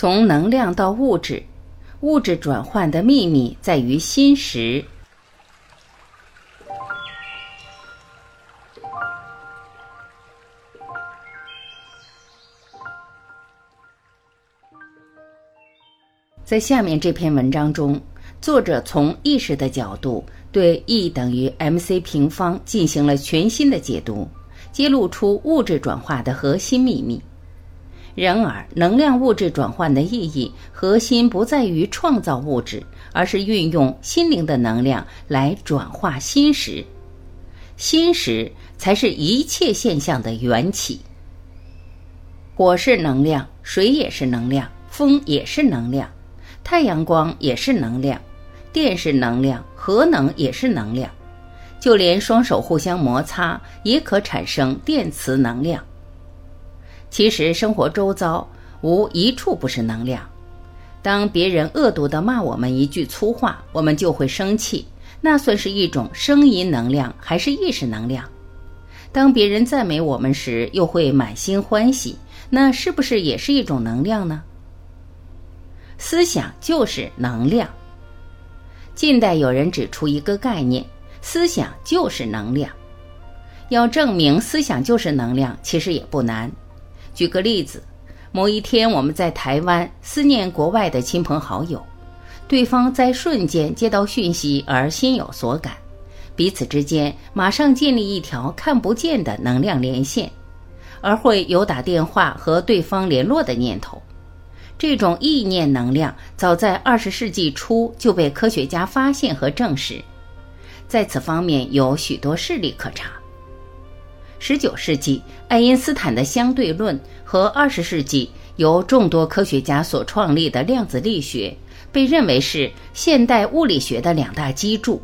从能量到物质，物质转换的秘密在于心识。在下面这篇文章中，作者从意识的角度对 E 等于 mc 平方进行了全新的解读，揭露出物质转化的核心秘密。然而，能量物质转换的意义核心不在于创造物质，而是运用心灵的能量来转化心识。心识才是一切现象的缘起。火是能量，水也是能量，风也是能量。太阳光也是能量，电是能量，核能也是能量，就连双手互相摩擦也可产生电磁能量。其实生活周遭无一处不是能量。当别人恶毒地骂我们一句粗话，我们就会生气，那算是一种声音能量还是意识能量？当别人赞美我们时，又会满心欢喜，那是不是也是一种能量呢？思想就是能量。近代有人指出一个概念：思想就是能量。要证明思想就是能量，其实也不难。举个例子，某一天我们在台湾思念国外的亲朋好友，对方在瞬间接到讯息而心有所感，彼此之间马上建立一条看不见的能量连线，而会有打电话和对方联络的念头。这种意念能量早在二十世纪初就被科学家发现和证实，在此方面有许多事例可查。十九世纪爱因斯坦的相对论和二十世纪由众多科学家所创立的量子力学，被认为是现代物理学的两大基柱。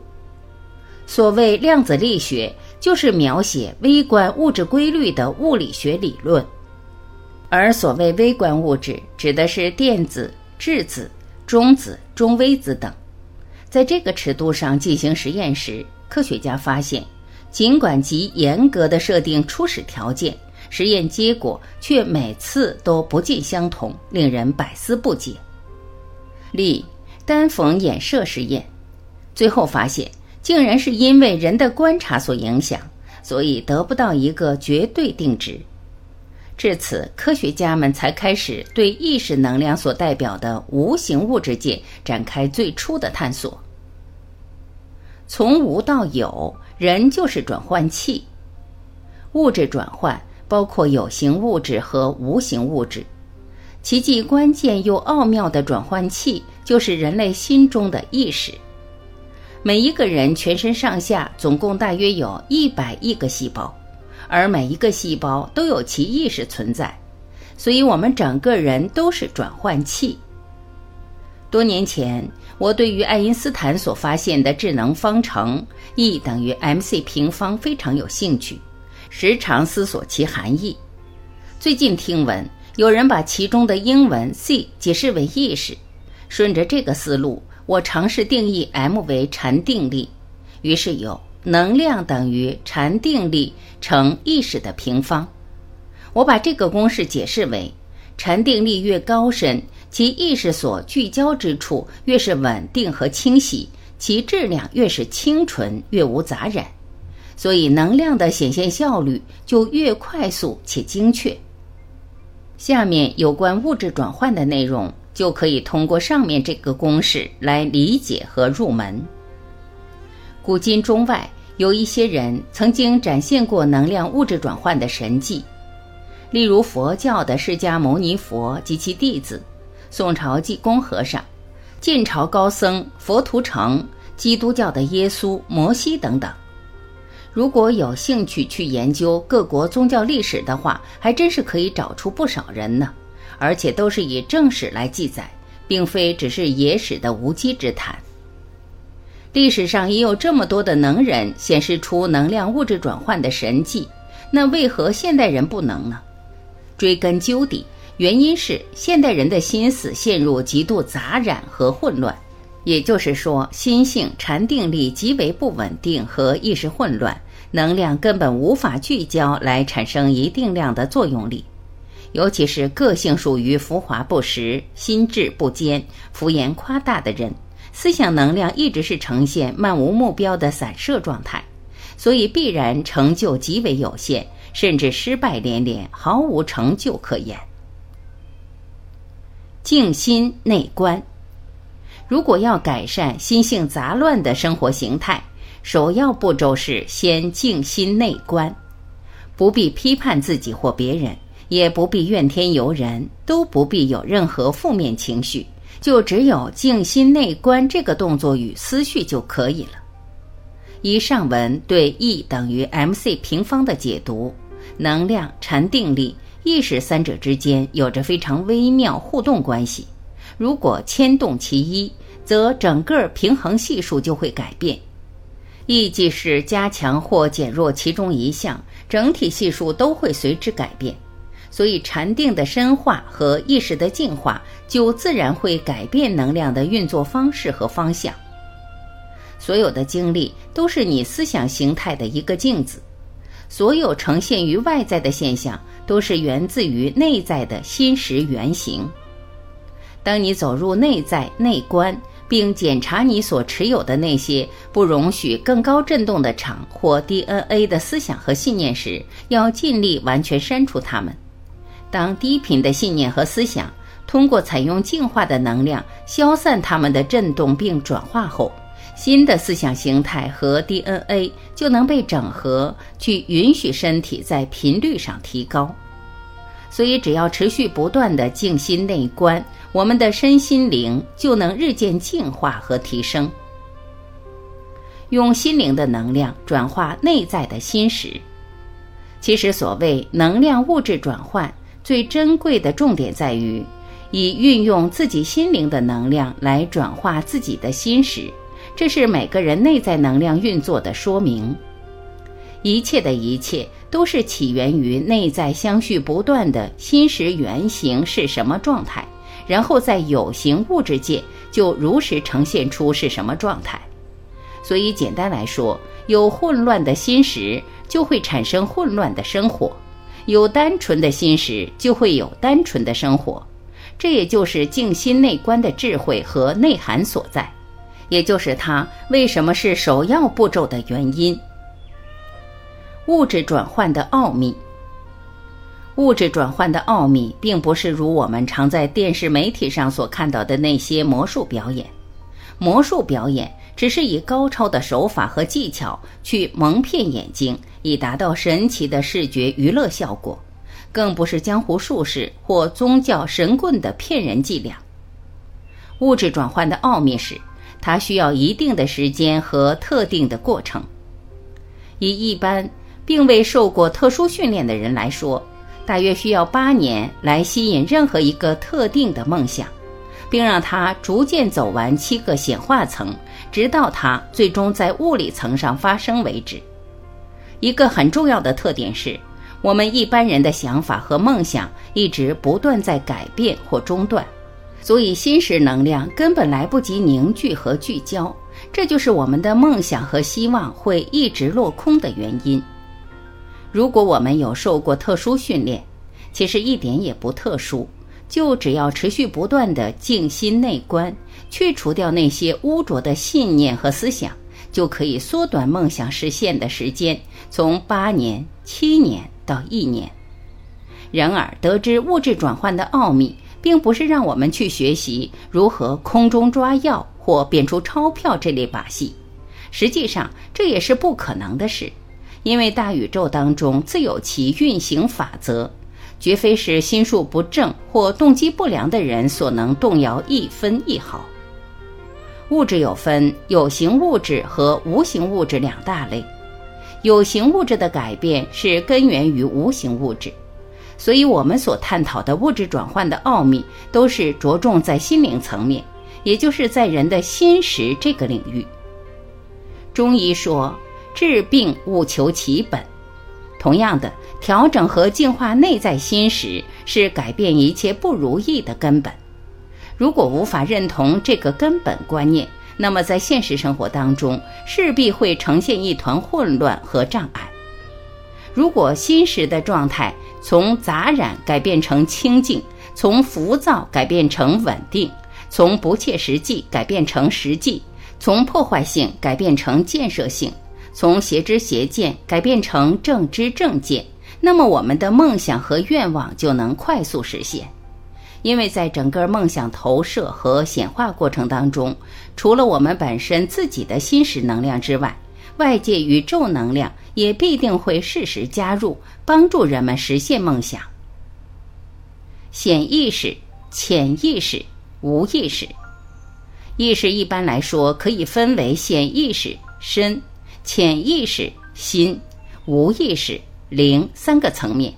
所谓量子力学，就是描写微观物质规律的物理学理论。而所谓微观物质，指的是电子、质子、中子、中微子等。在这个尺度上进行实验时，科学家发现，尽管极严格的设定初始条件，实验结果却每次都不尽相同，令人百思不解。例单缝衍射实验，最后发现，竟然是因为人的观察所影响，所以得不到一个绝对定值。至此，科学家们才开始对意识能量所代表的无形物质界展开最初的探索。从无到有，人就是转换器。物质转换包括有形物质和无形物质，其既关键又奥妙的转换器就是人类心中的意识。每一个人全身上下总共大约有一百亿个细胞。而每一个细胞都有其意识存在，所以我们整个人都是转换器。多年前，我对于爱因斯坦所发现的智能方程 E 等于 mc 平方非常有兴趣，时常思索其含义。最近听闻有人把其中的英文 c 解释为意识，顺着这个思路，我尝试定义 m 为禅定力，于是有。能量等于禅定力乘意识的平方。我把这个公式解释为：禅定力越高深，其意识所聚焦之处越是稳定和清晰，其质量越是清纯，越无杂染，所以能量的显现效率就越快速且精确。下面有关物质转换的内容，就可以通过上面这个公式来理解和入门。古今中外。有一些人曾经展现过能量物质转换的神迹，例如佛教的释迦牟尼佛及其弟子，宋朝济公和尚，晋朝高僧佛图澄，基督教的耶稣、摩西等等。如果有兴趣去研究各国宗教历史的话，还真是可以找出不少人呢，而且都是以正史来记载，并非只是野史的无稽之谈。历史上也有这么多的能人显示出能量物质转换的神迹，那为何现代人不能呢？追根究底，原因是现代人的心思陷入极度杂染和混乱，也就是说，心性禅定力极为不稳定和意识混乱，能量根本无法聚焦来产生一定量的作用力。尤其是个性属于浮华不实、心智不坚、浮言夸大的人，思想能量一直是呈现漫无目标的散射状态，所以必然成就极为有限，甚至失败连连，毫无成就可言。静心内观，如果要改善心性杂乱的生活形态，首要步骤是先静心内观，不必批判自己或别人，也不必怨天尤人，都不必有任何负面情绪，就只有静心内观这个动作与思绪就可以了。以上文对 E 等于 mc 平方的解读，能量、禅定力。意识三者之间有着非常微妙互动关系，如果牵动其一，则整个平衡系数就会改变；意即是加强或减弱其中一项，整体系数都会随之改变。所以，禅定的深化和意识的进化，就自然会改变能量的运作方式和方向。所有的经历都是你思想形态的一个镜子。所有呈现于外在的现象，都是源自于内在的心识原型。当你走入内在内观，并检查你所持有的那些不容许更高振动的场或 DNA 的思想和信念时，要尽力完全删除它们。当低频的信念和思想通过采用净化的能量消散它们的振动并转化后，新的思想形态和 DNA 就能被整合，去允许身体在频率上提高。所以，只要持续不断的静心内观，我们的身心灵就能日渐净化和提升。用心灵的能量转化内在的心识。其实，所谓能量物质转换，最珍贵的重点在于，以运用自己心灵的能量来转化自己的心识。这是每个人内在能量运作的说明。一切的一切都是起源于内在相续不断的心识原型是什么状态，然后在有形物质界就如实呈现出是什么状态。所以简单来说，有混乱的心识就会产生混乱的生活；有单纯的心识就会有单纯的生活。这也就是静心内观的智慧和内涵所在。也就是它为什么是首要步骤的原因。物质转换的奥秘，物质转换的奥秘，并不是如我们常在电视媒体上所看到的那些魔术表演。魔术表演只是以高超的手法和技巧去蒙骗眼睛，以达到神奇的视觉娱乐效果，更不是江湖术士或宗教神棍的骗人伎俩。物质转换的奥秘是。它需要一定的时间和特定的过程。以一般并未受过特殊训练的人来说，大约需要八年来吸引任何一个特定的梦想，并让它逐渐走完七个显化层，直到它最终在物理层上发生为止。一个很重要的特点是，我们一般人的想法和梦想一直不断在改变或中断。所以，心识能量根本来不及凝聚和聚焦，这就是我们的梦想和希望会一直落空的原因。如果我们有受过特殊训练，其实一点也不特殊，就只要持续不断的静心内观，去除掉那些污浊的信念和思想，就可以缩短梦想实现的时间，从八年、七年到一年。然而，得知物质转换的奥秘。并不是让我们去学习如何空中抓药或变出钞票这类把戏，实际上这也是不可能的事，因为大宇宙当中自有其运行法则，绝非是心术不正或动机不良的人所能动摇一分一毫。物质有分有形物质和无形物质两大类，有形物质的改变是根源于无形物质。所以，我们所探讨的物质转换的奥秘，都是着重在心灵层面，也就是在人的心识这个领域。中医说，治病务求其本。同样的，调整和净化内在心识，是改变一切不如意的根本。如果无法认同这个根本观念，那么在现实生活当中，势必会呈现一团混乱和障碍。如果心识的状态从杂染改变成清净，从浮躁改变成稳定，从不切实际改变成实际，从破坏性改变成建设性，从邪知邪见改变成正知正见，那么我们的梦想和愿望就能快速实现。因为在整个梦想投射和显化过程当中，除了我们本身自己的心识能量之外，外界宇宙能量也必定会适时加入，帮助人们实现梦想。显意识、潜意识、无意识。意识一般来说可以分为显意识身、潜意识心、无意识灵三个层面。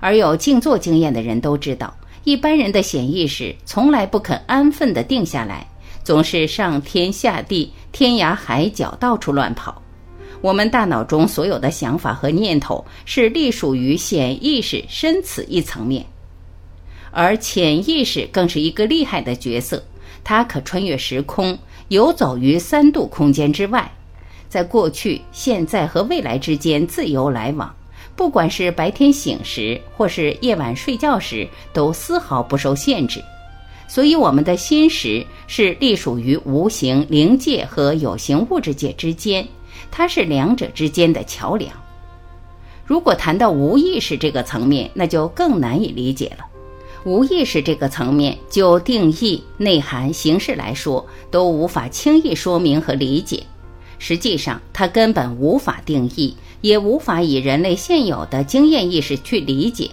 而有静坐经验的人都知道，一般人的显意识从来不肯安分地定下来，总是上天下地、天涯海角到处乱跑。我们大脑中所有的想法和念头是隶属于显意识深此一层面。而潜意识更是一个厉害的角色，它可穿越时空，游走于三度空间之外，在过去、现在和未来之间自由来往，不管是白天醒时，或是夜晚睡觉时，都丝毫不受限制。所以，我们的心识是隶属于无形灵界和有形物质界之间，它是两者之间的桥梁。如果谈到无意识这个层面，那就更难以理解了。无意识这个层面，就定义、内涵、形式来说，都无法轻易说明和理解。实际上，它根本无法定义，也无法以人类现有的经验意识去理解。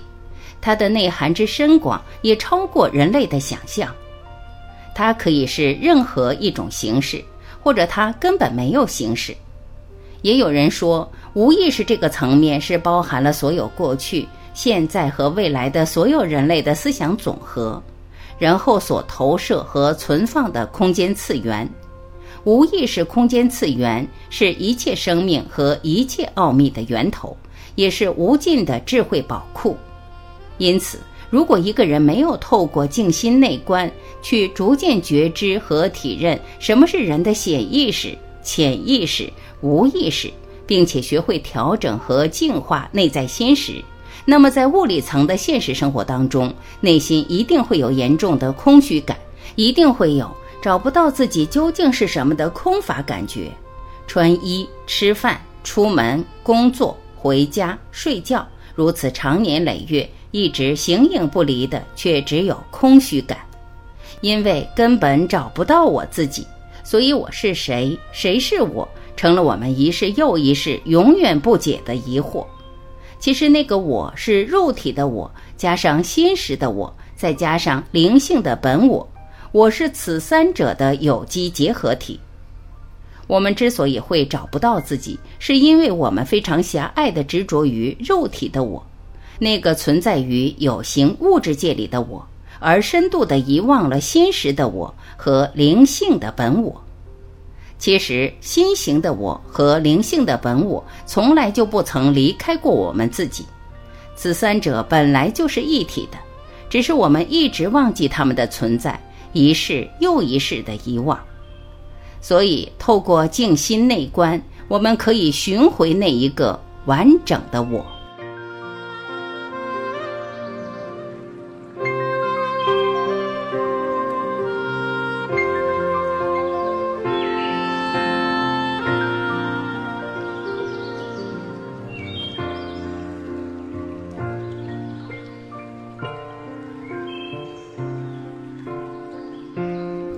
它的内涵之深广，也超过人类的想象。它可以是任何一种形式，或者它根本没有形式。也有人说，无意识这个层面是包含了所有过去。现在和未来的所有人类的思想总和，然后所投射和存放的空间次元，无意识空间次元是一切生命和一切奥秘的源头，也是无尽的智慧宝库。因此，如果一个人没有透过静心内观去逐渐觉知和体认什么是人的显意识、潜意识、无意识，并且学会调整和净化内在心识。那么，在物理层的现实生活当中，内心一定会有严重的空虚感，一定会有找不到自己究竟是什么的空乏感觉。穿衣、吃饭、出门、工作、回家、睡觉，如此长年累月，一直形影不离的，却只有空虚感。因为根本找不到我自己，所以我是谁，谁是我，成了我们一世又一世永远不解的疑惑。其实那个我是肉体的我，加上心识的我，再加上灵性的本我，我是此三者的有机结合体。我们之所以会找不到自己，是因为我们非常狭隘的执着于肉体的我，那个存在于有形物质界里的我，而深度的遗忘了心识的我和灵性的本我。其实，心形的我和灵性的本我从来就不曾离开过我们自己，此三者本来就是一体的，只是我们一直忘记他们的存在，一世又一世的遗忘。所以，透过静心内观，我们可以寻回那一个完整的我。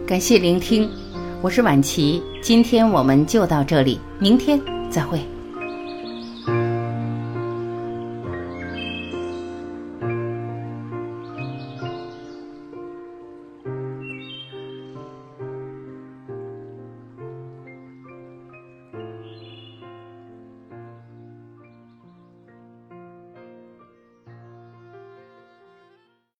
感谢聆听，我是婉琪，今天我们就到这里，明天再会。